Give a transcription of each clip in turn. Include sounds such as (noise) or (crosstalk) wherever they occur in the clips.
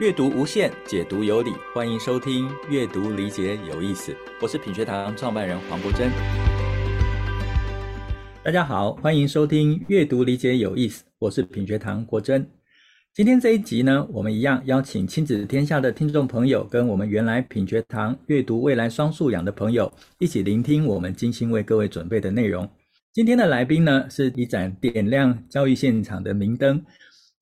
阅读无限，解读有理，欢迎收听《阅读理解有意思》。我是品学堂创办人黄国珍。大家好，欢迎收听《阅读理解有意思》，我是品学堂国珍。今天这一集呢，我们一样邀请亲子天下的听众朋友，跟我们原来品学堂阅读未来双素养的朋友一起聆听我们精心为各位准备的内容。今天的来宾呢，是一盏点亮教育现场的明灯，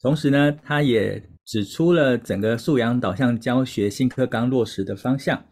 同时呢，他也指出了整个素养导向教学新课纲落实的方向，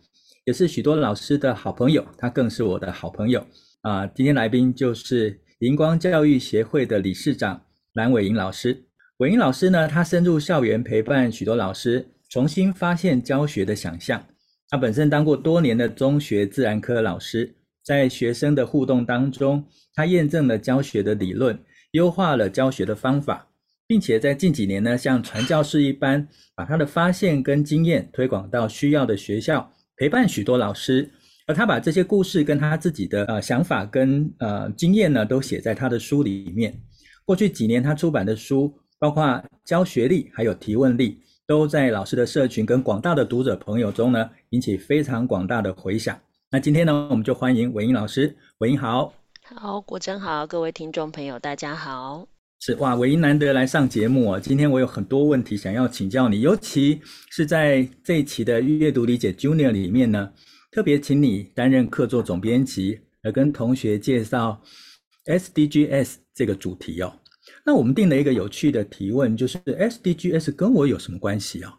也是许多老师的好朋友，他更是我的好朋友啊！今天来宾就是荧光教育协会的理事长蓝伟莹老师。伟莹老师呢，他深入校园陪伴许多老师，重新发现教学的想象。他本身当过多年的中学自然科老师，在学生的互动当中，他验证了教学的理论，优化了教学的方法。并且在近几年呢，像传教士一般，把他的发现跟经验推广到需要的学校，陪伴许多老师。而他把这些故事跟他自己的呃想法跟呃经验呢，都写在他的书里面。过去几年他出版的书，包括教学力还有提问力，都在老师的社群跟广大的读者朋友中呢，引起非常广大的回响。那今天呢，我们就欢迎文英老师。文英好。好，国珍好，各位听众朋友大家好。是哇，唯一难得来上节目啊！今天我有很多问题想要请教你，尤其是在这一期的阅读理解 Junior 里面呢，特别请你担任客座总编辑，来跟同学介绍 SDGs 这个主题哦。那我们定了一个有趣的提问，就是 SDGs 跟我有什么关系啊？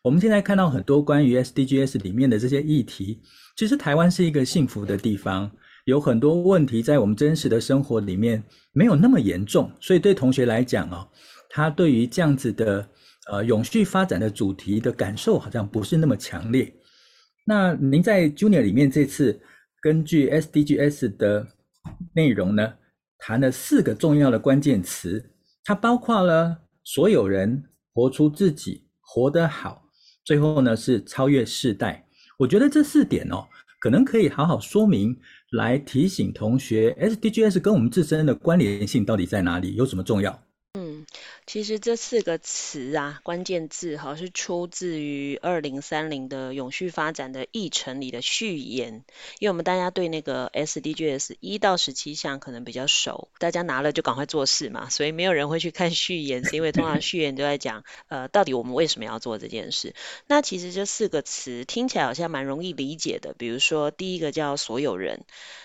我们现在看到很多关于 SDGs 里面的这些议题，其实台湾是一个幸福的地方。有很多问题在我们真实的生活里面没有那么严重，所以对同学来讲哦，他对于这样子的呃永续发展的主题的感受好像不是那么强烈。那您在 Junior 里面这次根据 SDGs 的内容呢，谈了四个重要的关键词，它包括了所有人活出自己，活得好，最后呢是超越世代。我觉得这四点哦，可能可以好好说明。来提醒同学，SDGs 跟我们自身的关联性到底在哪里？有什么重要？其实这四个词啊，关键字哈，是出自于二零三零的永续发展的议程里的序言。因为我们大家对那个 SDGs 一到十七项可能比较熟，大家拿了就赶快做事嘛，所以没有人会去看序言，是因为通常序言都在讲，呃，到底我们为什么要做这件事？那其实这四个词听起来好像蛮容易理解的，比如说第一个叫所有人，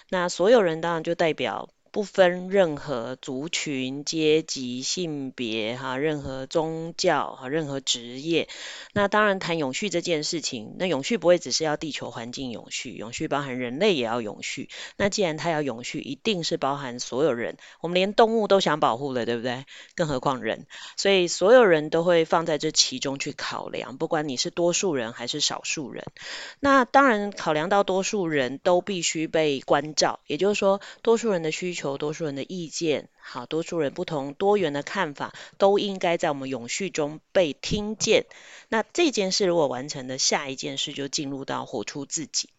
那所有人当然就代表。不分任何族群、阶级、性别，哈，任何宗教，哈，任何职业。那当然谈永续这件事情，那永续不会只是要地球环境永续，永续包含人类也要永续。那既然它要永续，一定是包含所有人。我们连动物都想保护了，对不对？更何况人，所以所有人都会放在这其中去考量，不管你是多数人还是少数人。那当然考量到多数人都必须被关照，也就是说，多数人的需求。求多数人的意见，好，多数人不同多元的看法，都应该在我们永续中被听见。那这件事如果完成的，下一件事就进入到活出自己。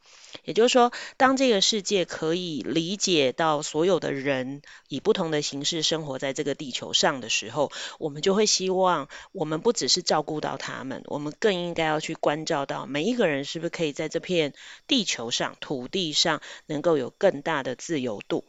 也就是说，当这个世界可以理解到所有的人以不同的形式生活在这个地球上的时候，我们就会希望，我们不只是照顾到他们，我们更应该要去关照到每一个人是不是可以在这片地球上、土地上能够有更大的自由度。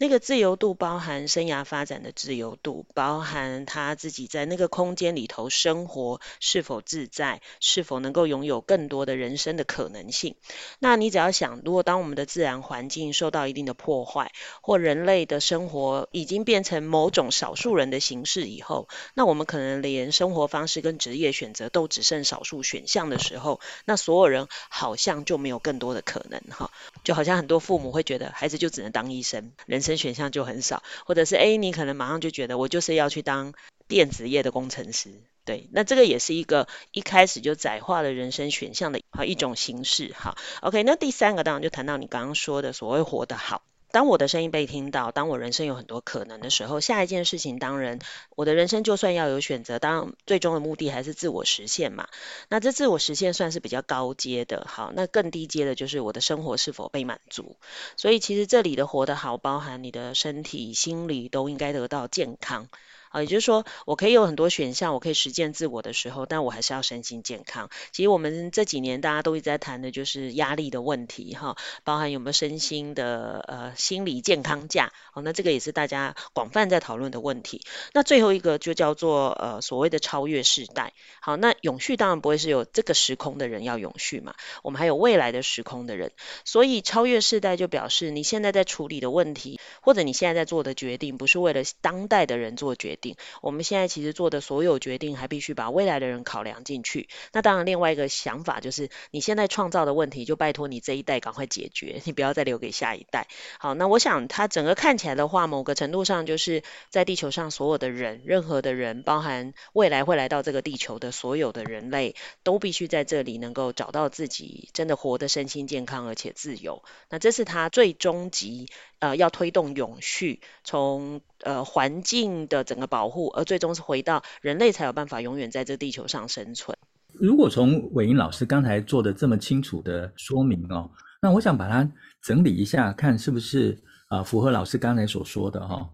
那个自由度包含生涯发展的自由度，包含他自己在那个空间里头生活是否自在，是否能够拥有更多的人生的可能性。那你只要想，如果当我们的自然环境受到一定的破坏，或人类的生活已经变成某种少数人的形式以后，那我们可能连生活方式跟职业选择都只剩少数选项的时候，那所有人好像就没有更多的可能哈，就好像很多父母会觉得孩子就只能当医生，人生。选项就很少，或者是 A，你可能马上就觉得我就是要去当电子业的工程师，对，那这个也是一个一开始就窄化了人生选项的好一种形式，哈，OK，那第三个当然就谈到你刚刚说的所谓活得好。当我的声音被听到，当我人生有很多可能的时候，下一件事情当然，我的人生就算要有选择，当然最终的目的还是自我实现嘛。那这自我实现算是比较高阶的，好，那更低阶的就是我的生活是否被满足。所以其实这里的活得好，包含你的身体、心理都应该得到健康。啊，也就是说，我可以有很多选项，我可以实践自我的时候，但我还是要身心健康。其实我们这几年大家都一直在谈的就是压力的问题，哈，包含有没有身心的呃心理健康假，好，那这个也是大家广泛在讨论的问题。那最后一个就叫做呃所谓的超越世代，好，那永续当然不会是有这个时空的人要永续嘛，我们还有未来的时空的人，所以超越世代就表示你现在在处理的问题，或者你现在在做的决定，不是为了当代的人做决定。定我们现在其实做的所有决定，还必须把未来的人考量进去。那当然，另外一个想法就是，你现在创造的问题，就拜托你这一代赶快解决，你不要再留给下一代。好，那我想它整个看起来的话，某个程度上就是在地球上所有的人，任何的人，包含未来会来到这个地球的所有的人类，都必须在这里能够找到自己真的活得身心健康而且自由。那这是它最终极。呃，要推动永续，从呃环境的整个保护，而最终是回到人类才有办法永远在这地球上生存。如果从伟英老师刚才做的这么清楚的说明哦，那我想把它整理一下，看是不是啊、呃、符合老师刚才所说的哈、哦。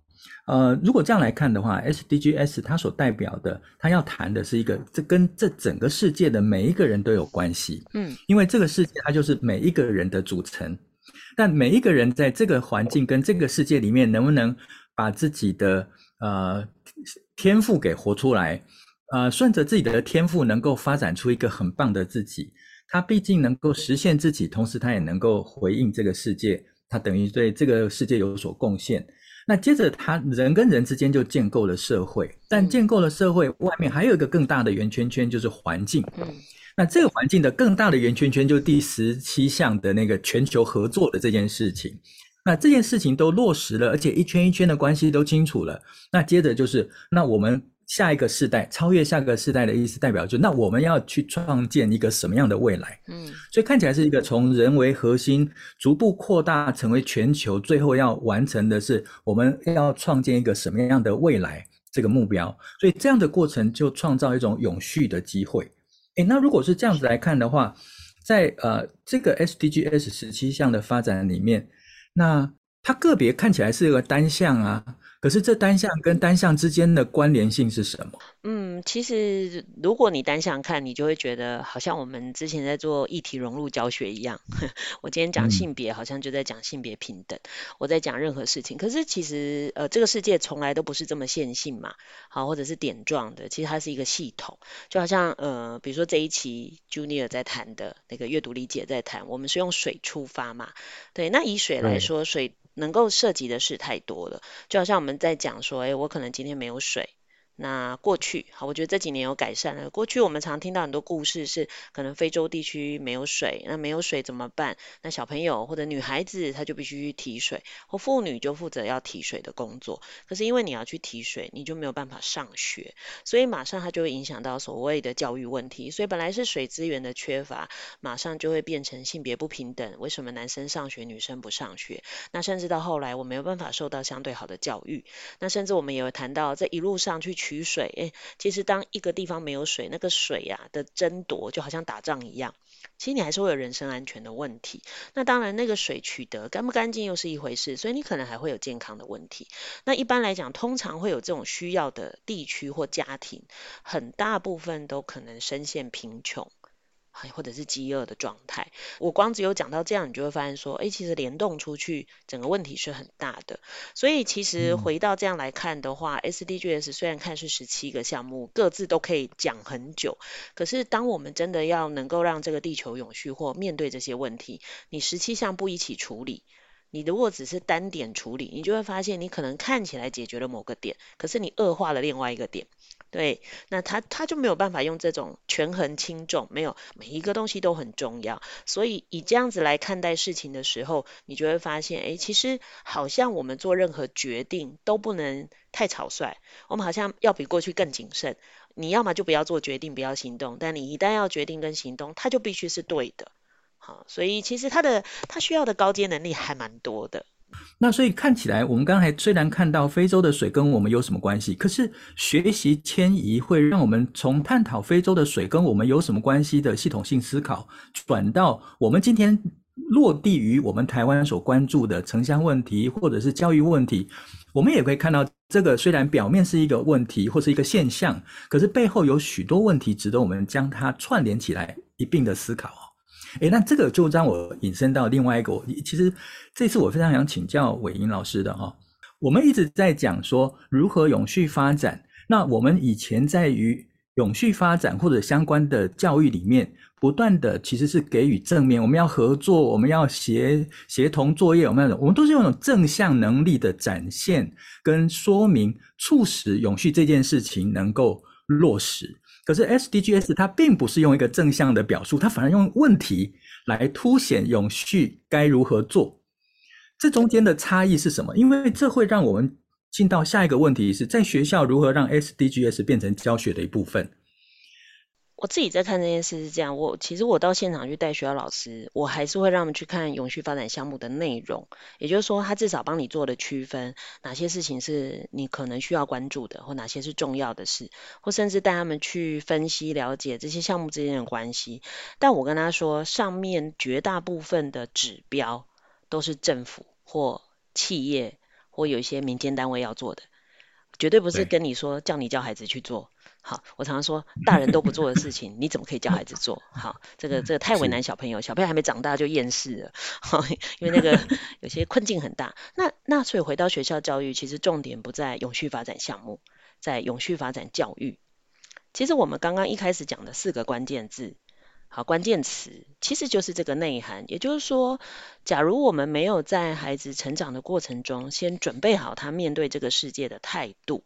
呃，如果这样来看的话，SDGs 它所代表的，它要谈的是一个，这跟这整个世界的每一个人都有关系。嗯，因为这个世界它就是每一个人的组成。但每一个人在这个环境跟这个世界里面，能不能把自己的呃天赋给活出来？呃，顺着自己的天赋，能够发展出一个很棒的自己。他毕竟能够实现自己，同时他也能够回应这个世界，他等于对这个世界有所贡献。那接着，他人跟人之间就建构了社会，但建构了社会外面还有一个更大的圆圈圈，就是环境。嗯。那这个环境的更大的圆圈圈，就第十七项的那个全球合作的这件事情。那这件事情都落实了，而且一圈一圈的关系都清楚了。那接着就是，那我们下一个世代，超越下个世代的意思，代表就那我们要去创建一个什么样的未来？嗯，所以看起来是一个从人为核心，逐步扩大成为全球，最后要完成的是我们要创建一个什么样的未来这个目标。所以这样的过程就创造一种永续的机会。诶，那如果是这样子来看的话，在呃这个 SDGs 十七项的发展里面，那它个别看起来是一个单项啊。可是这单项跟单项之间的关联性是什么？嗯，其实如果你单项看，你就会觉得好像我们之前在做议题融入教学一样。(laughs) 我今天讲性别，好像就在讲性别平等。嗯、我在讲任何事情，可是其实呃，这个世界从来都不是这么线性嘛，好，或者是点状的。其实它是一个系统，就好像呃，比如说这一期 Junior 在谈的那个阅读理解在谈，我们是用水出发嘛，对，那以水来说，水。能够涉及的事太多了，就好像我们在讲说，诶，我可能今天没有水。那过去好，我觉得这几年有改善了。过去我们常听到很多故事，是可能非洲地区没有水，那没有水怎么办？那小朋友或者女孩子，她就必须去提水，或妇女就负责要提水的工作。可是因为你要去提水，你就没有办法上学，所以马上它就会影响到所谓的教育问题。所以本来是水资源的缺乏，马上就会变成性别不平等。为什么男生上学，女生不上学？那甚至到后来，我没有办法受到相对好的教育。那甚至我们也有谈到，这一路上去。取水，诶，其实当一个地方没有水，那个水呀、啊、的争夺就好像打仗一样，其实你还是会有人身安全的问题。那当然，那个水取得干不干净又是一回事，所以你可能还会有健康的问题。那一般来讲，通常会有这种需要的地区或家庭，很大部分都可能深陷贫穷。或者是饥饿的状态，我光只有讲到这样，你就会发现说，哎，其实联动出去，整个问题是很大的。所以其实回到这样来看的话，嗯，SDGs 虽然看是十七个项目，各自都可以讲很久，可是当我们真的要能够让这个地球永续或面对这些问题，你十七项不一起处理。你如果只是单点处理，你就会发现你可能看起来解决了某个点，可是你恶化了另外一个点。对，那他他就没有办法用这种权衡轻重，没有每一个东西都很重要。所以以这样子来看待事情的时候，你就会发现，哎，其实好像我们做任何决定都不能太草率，我们好像要比过去更谨慎。你要么就不要做决定，不要行动，但你一旦要决定跟行动，它就必须是对的。好，所以其实他的他需要的高阶能力还蛮多的。那所以看起来，我们刚才虽然看到非洲的水跟我们有什么关系，可是学习迁移会让我们从探讨非洲的水跟我们有什么关系的系统性思考，转到我们今天落地于我们台湾所关注的城乡问题或者是教育问题，我们也可以看到这个虽然表面是一个问题或是一个现象，可是背后有许多问题值得我们将它串联起来一并的思考。诶，那这个就让我引申到另外一个，其实这次我非常想请教伟莹老师的哈。我们一直在讲说如何永续发展，那我们以前在于永续发展或者相关的教育里面，不断的其实是给予正面，我们要合作，我们要协协同作业，我们要我们都是用正向能力的展现跟说明，促使永续这件事情能够落实。可是 SDGs 它并不是用一个正向的表述，它反而用问题来凸显永续该如何做。这中间的差异是什么？因为这会让我们进到下一个问题，是在学校如何让 SDGs 变成教学的一部分。我自己在看这件事是这样，我其实我到现场去带学校老师，我还是会让他们去看永续发展项目的内容，也就是说，他至少帮你做了区分，哪些事情是你可能需要关注的，或哪些是重要的事，或甚至带他们去分析了解这些项目之间的关系。但我跟他说，上面绝大部分的指标都是政府或企业或有一些民间单位要做的，绝对不是跟你说叫你教孩子去做。好，我常常说，大人都不做的事情，你怎么可以教孩子做？好，这个这个太为难小朋友，小朋友还没长大就厌世了。好，因为那个 (laughs) 有些困境很大。那那所以回到学校教育，其实重点不在永续发展项目，在永续发展教育。其实我们刚刚一开始讲的四个关键字，好，关键词其实就是这个内涵。也就是说，假如我们没有在孩子成长的过程中，先准备好他面对这个世界的态度。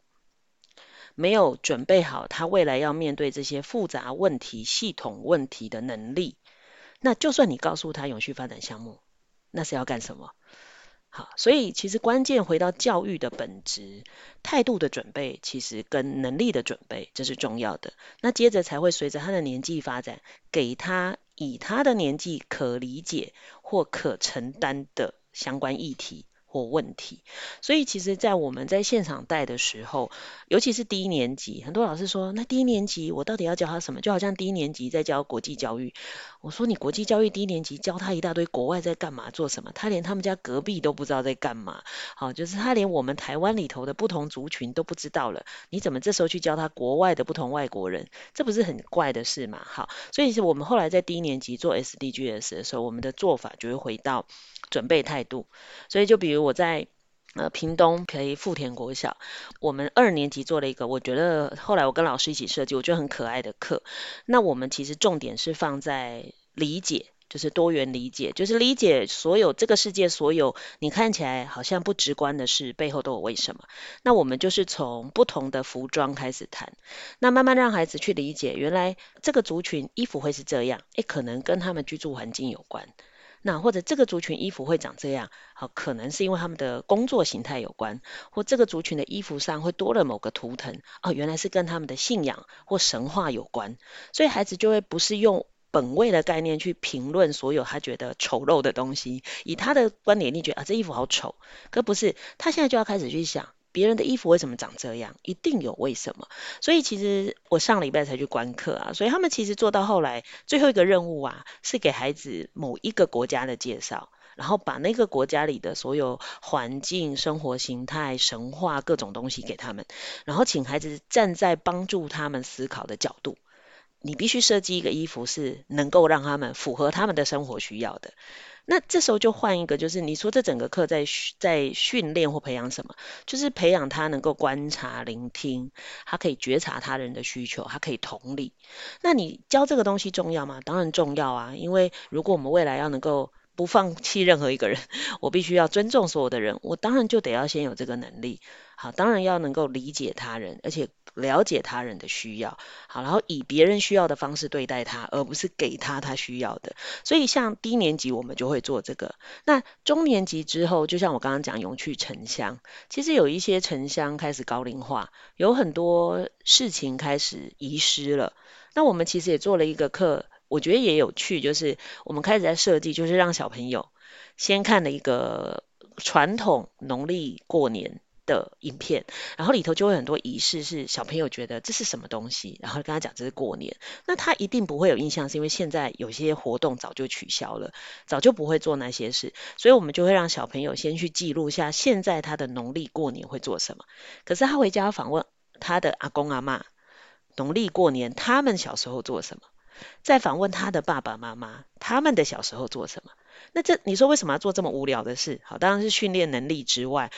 没有准备好他未来要面对这些复杂问题、系统问题的能力，那就算你告诉他永续发展项目，那是要干什么？好，所以其实关键回到教育的本质，态度的准备其实跟能力的准备，这是重要的。那接着才会随着他的年纪发展，给他以他的年纪可理解或可承担的相关议题。或问题，所以其实，在我们在现场带的时候，尤其是低年级，很多老师说，那低年级我到底要教他什么？就好像低年级在教国际教育，我说你国际教育低年级教他一大堆国外在干嘛、做什么，他连他们家隔壁都不知道在干嘛。好，就是他连我们台湾里头的不同族群都不知道了，你怎么这时候去教他国外的不同外国人？这不是很怪的事吗？好，所以是我们后来在低年级做 SDGs 的时候，我们的做法就会回到。准备态度，所以就比如我在呃屏东可以富田国小，我们二年级做了一个，我觉得后来我跟老师一起设计，我觉得很可爱的课。那我们其实重点是放在理解，就是多元理解，就是理解所有这个世界所有你看起来好像不直观的事背后都有为什么。那我们就是从不同的服装开始谈，那慢慢让孩子去理解，原来这个族群衣服会是这样，诶，可能跟他们居住环境有关。那或者这个族群衣服会长这样，好，可能是因为他们的工作形态有关，或这个族群的衣服上会多了某个图腾，哦，原来是跟他们的信仰或神话有关，所以孩子就会不是用本位的概念去评论所有他觉得丑陋的东西，以他的观点，你觉得啊，这衣服好丑，可不是，他现在就要开始去想。别人的衣服为什么长这样？一定有为什么。所以其实我上礼拜才去观课啊，所以他们其实做到后来最后一个任务啊，是给孩子某一个国家的介绍，然后把那个国家里的所有环境、生活形态、神话各种东西给他们，然后请孩子站在帮助他们思考的角度。你必须设计一个衣服是能够让他们符合他们的生活需要的。那这时候就换一个，就是你说这整个课在在训练或培养什么？就是培养他能够观察、聆听，他可以觉察他人的需求，他可以同理。那你教这个东西重要吗？当然重要啊，因为如果我们未来要能够不放弃任何一个人，(laughs) 我必须要尊重所有的人，我当然就得要先有这个能力。好，当然要能够理解他人，而且了解他人的需要。好，然后以别人需要的方式对待他，而不是给他他需要的。所以像低年级我们就会做这个。那中年级之后，就像我刚刚讲永去城乡，其实有一些城乡开始高龄化，有很多事情开始遗失了。那我们其实也做了一个课，我觉得也有趣，就是我们开始在设计，就是让小朋友先看了一个传统农历过年的影片，然后里头就会很多仪式，是小朋友觉得这是什么东西，然后跟他讲这是过年，那他一定不会有印象，是因为现在有些活动早就取消了，早就不会做那些事，所以我们就会让小朋友先去记录下现在他的农历过年会做什么。可是他回家访问他的阿公阿嬷，农历过年他们小时候做什么？再访问他的爸爸妈妈，他们的小时候做什么？那这你说为什么要做这么无聊的事？好，当然是训练能力之外，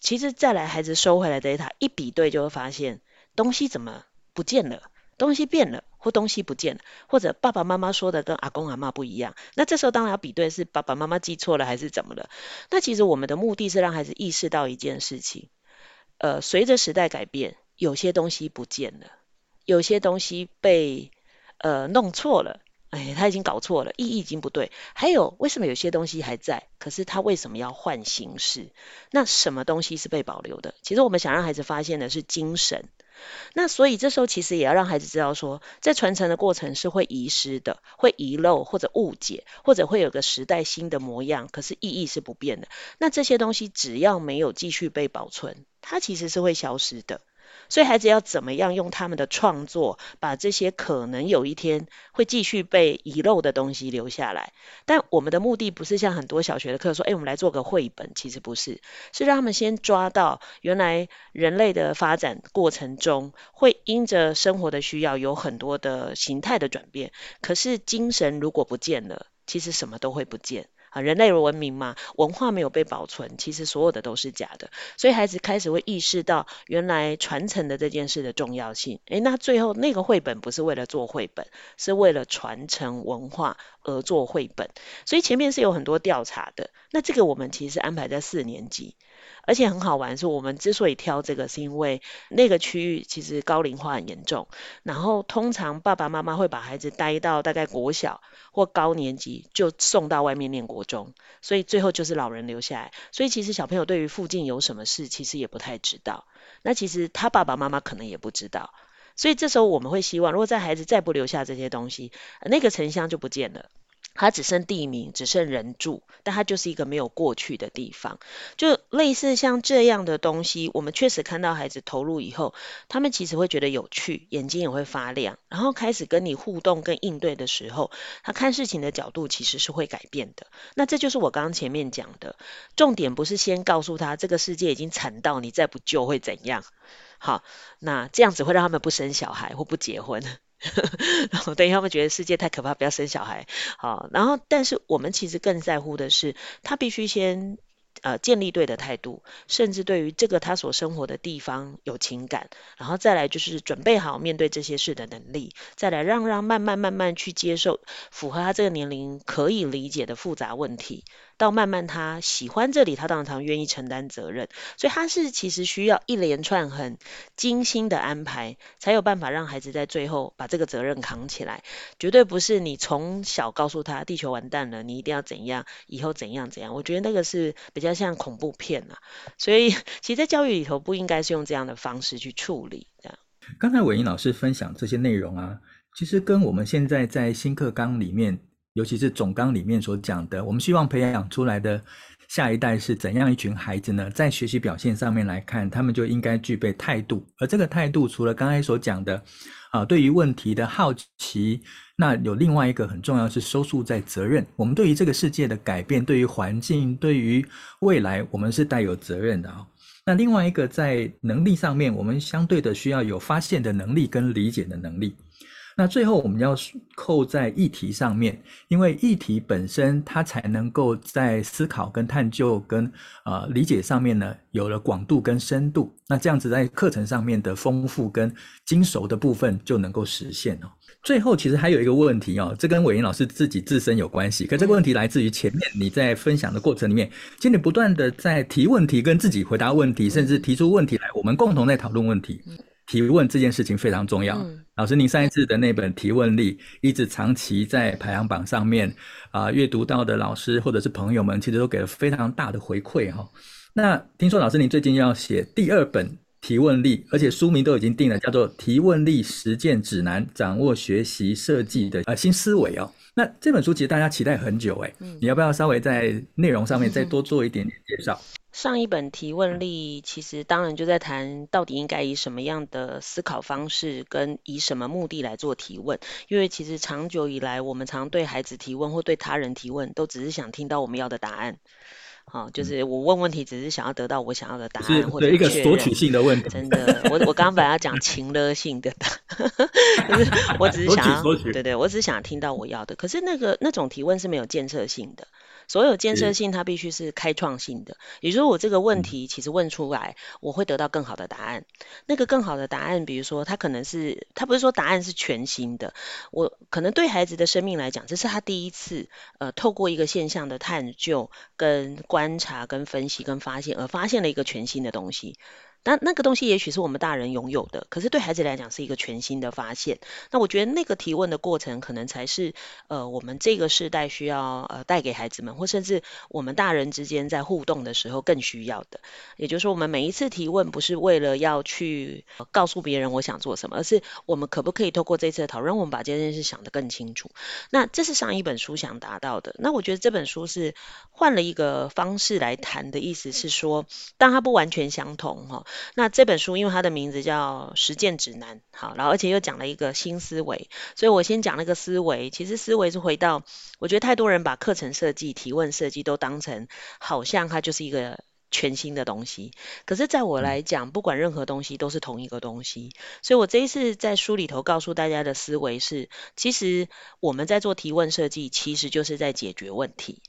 其实再来孩子收回来的 data 一比对，就会发现东西怎么不见了，东西变了，或东西不见了，或者爸爸妈妈说的跟阿公阿妈不一样。那这时候当然要比对是爸爸妈妈记错了还是怎么了？那其实我们的目的是让孩子意识到一件事情，呃，随着时代改变，有些东西不见了，有些东西被呃弄错了。哎，他已经搞错了，意义已经不对。还有，为什么有些东西还在？可是他为什么要换形式？那什么东西是被保留的？其实我们想让孩子发现的是精神。那所以这时候其实也要让孩子知道说，在传承的过程是会遗失的，会遗漏或者误解，或者会有个时代新的模样，可是意义是不变的。那这些东西只要没有继续被保存，它其实是会消失的。所以孩子要怎么样用他们的创作，把这些可能有一天会继续被遗漏的东西留下来。但我们的目的不是像很多小学的课说，哎，我们来做个绘本，其实不是，是让他们先抓到原来人类的发展过程中，会因着生活的需要有很多的形态的转变。可是精神如果不见了，其实什么都会不见。人类文明嘛，文化没有被保存，其实所有的都是假的。所以孩子开始会意识到原来传承的这件事的重要性。诶，那最后那个绘本不是为了做绘本，是为了传承文化而做绘本。所以前面是有很多调查的。那这个我们其实安排在四年级。而且很好玩，是我们之所以挑这个，是因为那个区域其实高龄化很严重，然后通常爸爸妈妈会把孩子带到大概国小或高年级，就送到外面念国中，所以最后就是老人留下来。所以其实小朋友对于附近有什么事，其实也不太知道。那其实他爸爸妈妈可能也不知道，所以这时候我们会希望，如果在孩子再不留下这些东西，那个城乡就不见了。它只剩地名，只剩人住，但它就是一个没有过去的地方。就类似像这样的东西，我们确实看到孩子投入以后，他们其实会觉得有趣，眼睛也会发亮，然后开始跟你互动跟应对的时候，他看事情的角度其实是会改变的。那这就是我刚刚前面讲的，重点不是先告诉他这个世界已经惨到你再不救会怎样。好，那这样子会让他们不生小孩或不结婚。(laughs) 然后等于他们觉得世界太可怕，不要生小孩。好，然后但是我们其实更在乎的是，他必须先呃建立对的态度，甚至对于这个他所生活的地方有情感，然后再来就是准备好面对这些事的能力，再来让让慢慢慢慢去接受符合他这个年龄可以理解的复杂问题。到慢慢他喜欢这里，他当然常愿意承担责任，所以他是其实需要一连串很精心的安排，才有办法让孩子在最后把这个责任扛起来。绝对不是你从小告诉他地球完蛋了，你一定要怎样，以后怎样怎样。我觉得那个是比较像恐怖片啊，所以其实，在教育里头不应该是用这样的方式去处理。这样，刚才伟莹老师分享这些内容啊，其实跟我们现在在新课纲里面。尤其是总纲里面所讲的，我们希望培养出来的下一代是怎样一群孩子呢？在学习表现上面来看，他们就应该具备态度。而这个态度，除了刚才所讲的，啊，对于问题的好奇，那有另外一个很重要是收束在责任。我们对于这个世界的改变，对于环境，对于未来，我们是带有责任的啊。那另外一个在能力上面，我们相对的需要有发现的能力跟理解的能力。那最后我们要扣在议题上面，因为议题本身它才能够在思考跟探究跟呃理解上面呢，有了广度跟深度。那这样子在课程上面的丰富跟精熟的部分就能够实现哦。最后其实还有一个问题哦，这跟伟莹老师自己自身有关系，可这个问题来自于前面你在分享的过程里面，其实你不断的在提问题跟自己回答问题，甚至提出问题来，我们共同在讨论问题。提问这件事情非常重要。嗯、老师，您上一次的那本提问力一直长期在排行榜上面啊、呃，阅读到的老师或者是朋友们，其实都给了非常大的回馈哈。那听说老师您最近要写第二本提问力，而且书名都已经定了，叫做《提问力实践指南：掌握学习设计的呃新思维》哦。那这本书其实大家期待很久诶，嗯、你要不要稍微在内容上面再 (laughs) 多做一点点介绍？上一本提问力，其实当然就在谈到底应该以什么样的思考方式，跟以什么目的来做提问。因为其实长久以来，我们常对孩子提问或对他人提问，都只是想听到我们要的答案。好，就是我问问题，只是想要得到我想要的答案，或者一个索取性的问题。真的，我我刚刚本来要讲情勒性的，(laughs) 就是我只是想要，对对，我只是想听到我要的。可是那个那种提问是没有建设性的。所有建设性，它必须是开创性的。也就是说，我这个问题其实问出来，我会得到更好的答案。那个更好的答案，比如说，它可能是，它不是说答案是全新的。我可能对孩子的生命来讲，这是他第一次，呃，透过一个现象的探究、跟观察、跟分析、跟发现，而发现了一个全新的东西。那那个东西也许是我们大人拥有的，可是对孩子来讲是一个全新的发现。那我觉得那个提问的过程，可能才是呃我们这个世代需要呃带给孩子们，或甚至我们大人之间在互动的时候更需要的。也就是说，我们每一次提问不是为了要去告诉别人我想做什么，而是我们可不可以透过这次的讨论，我们把这件事想得更清楚。那这是上一本书想达到的。那我觉得这本书是换了一个方式来谈的意思是说，但它不完全相同哈。那这本书因为它的名字叫实践指南，好，然后而且又讲了一个新思维，所以我先讲那个思维。其实思维是回到，我觉得太多人把课程设计、提问设计都当成好像它就是一个全新的东西。可是在我来讲，不管任何东西都是同一个东西。所以我这一次在书里头告诉大家的思维是，其实我们在做提问设计，其实就是在解决问题。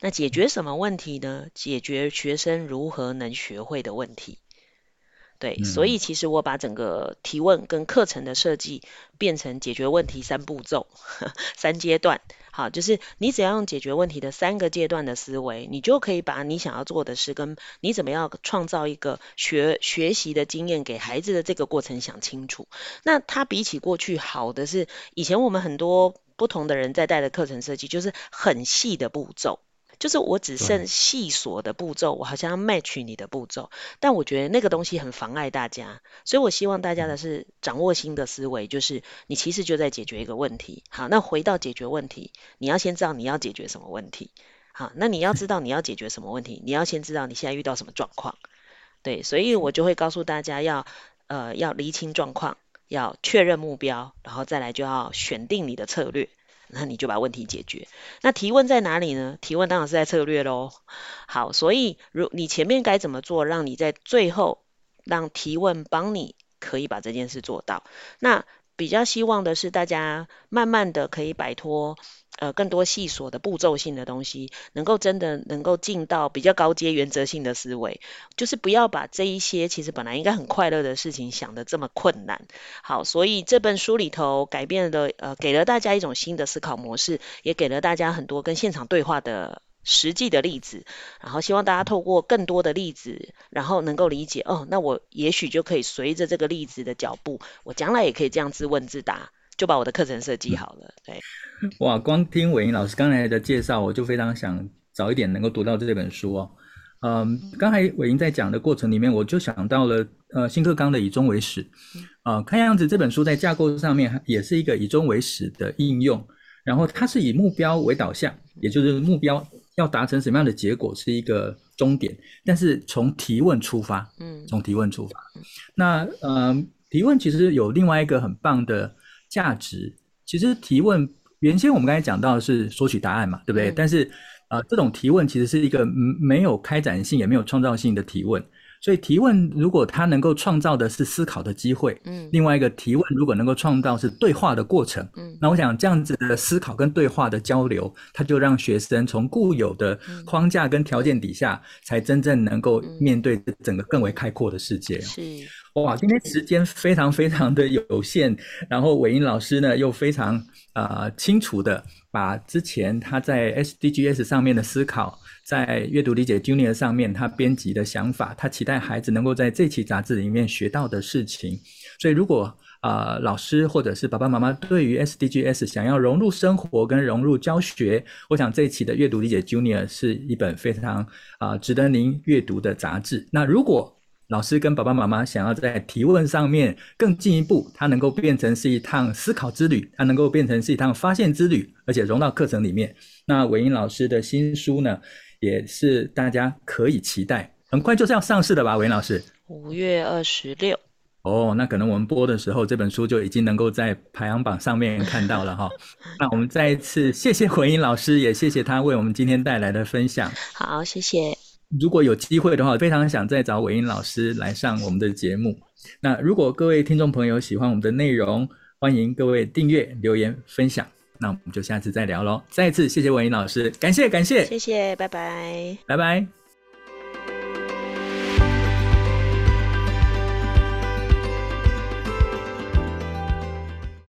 那解决什么问题呢？解决学生如何能学会的问题。对，所以其实我把整个提问跟课程的设计变成解决问题三步骤、(laughs) 三阶段。好，就是你只要用解决问题的三个阶段的思维，你就可以把你想要做的事跟你怎么样创造一个学学习的经验给孩子的这个过程想清楚。那它比起过去好的是，以前我们很多不同的人在带的课程设计就是很细的步骤。就是我只剩细琐的步骤，我好像要 match 你的步骤，但我觉得那个东西很妨碍大家，所以我希望大家的是掌握新的思维，就是你其实就在解决一个问题。好，那回到解决问题，你要先知道你要解决什么问题。好，那你要知道你要解决什么问题，你要先知道你现在遇到什么状况。对，所以我就会告诉大家要呃要厘清状况，要确认目标，然后再来就要选定你的策略。那你就把问题解决。那提问在哪里呢？提问当然是在策略喽。好，所以如你前面该怎么做，让你在最后让提问帮你可以把这件事做到。那比较希望的是大家慢慢的可以摆脱。呃，更多细琐的步骤性的东西，能够真的能够进到比较高阶原则性的思维，就是不要把这一些其实本来应该很快乐的事情想得这么困难。好，所以这本书里头改变了，呃，给了大家一种新的思考模式，也给了大家很多跟现场对话的实际的例子。然后希望大家透过更多的例子，然后能够理解，哦，那我也许就可以随着这个例子的脚步，我将来也可以这样自问自答。就把我的课程设计好了，对。哇，光听伟英老师刚才的介绍，我就非常想早一点能够读到这本书哦。嗯，刚才伟英在讲的过程里面，我就想到了呃新课纲的以终为始。啊、呃，看样子这本书在架构上面也是一个以终为始的应用，然后它是以目标为导向，也就是目标要达成什么样的结果是一个终点，但是从提问出发，嗯，从提问出发。那呃，提问其实有另外一个很棒的。价值其实提问，原先我们刚才讲到的是索取答案嘛，对不对？嗯、但是呃，这种提问其实是一个没有开展性也没有创造性的提问。所以提问如果它能够创造的是思考的机会，嗯，另外一个提问如果能够创造是对话的过程，嗯，那我想这样子的思考跟对话的交流，它就让学生从固有的框架跟条件底下，才真正能够面对整个更为开阔的世界。是。哇，今天时间非常非常的有限，然后伟英老师呢又非常啊、呃、清楚的把之前他在 SDGs 上面的思考，在阅读理解 Junior 上面他编辑的想法，他期待孩子能够在这期杂志里面学到的事情。所以如果啊、老师或者是爸爸妈妈对于 SDGs 想要融入生活跟融入教学，我想这一期的阅读理解 Junior 是一本非常啊、值得您阅读的杂志。那如果老师跟爸爸妈妈想要在提问上面更进一步，它能够变成是一趟思考之旅，它能够变成是一趟发现之旅，而且融到课程里面。那伟英老师的新书呢，也是大家可以期待，很快就是要上市的吧，韦老师？五月二十六。哦，那可能我们播的时候，这本书就已经能够在排行榜上面看到了哈。(laughs) 那我们再一次谢谢韦英老师，也谢谢他为我们今天带来的分享。好，谢谢。如果有机会的话，非常想再找韦英老师来上我们的节目。那如果各位听众朋友喜欢我们的内容，欢迎各位订阅、留言、分享。那我们就下次再聊喽。再一次谢谢文英老师，感谢感谢，谢谢，拜拜，拜拜。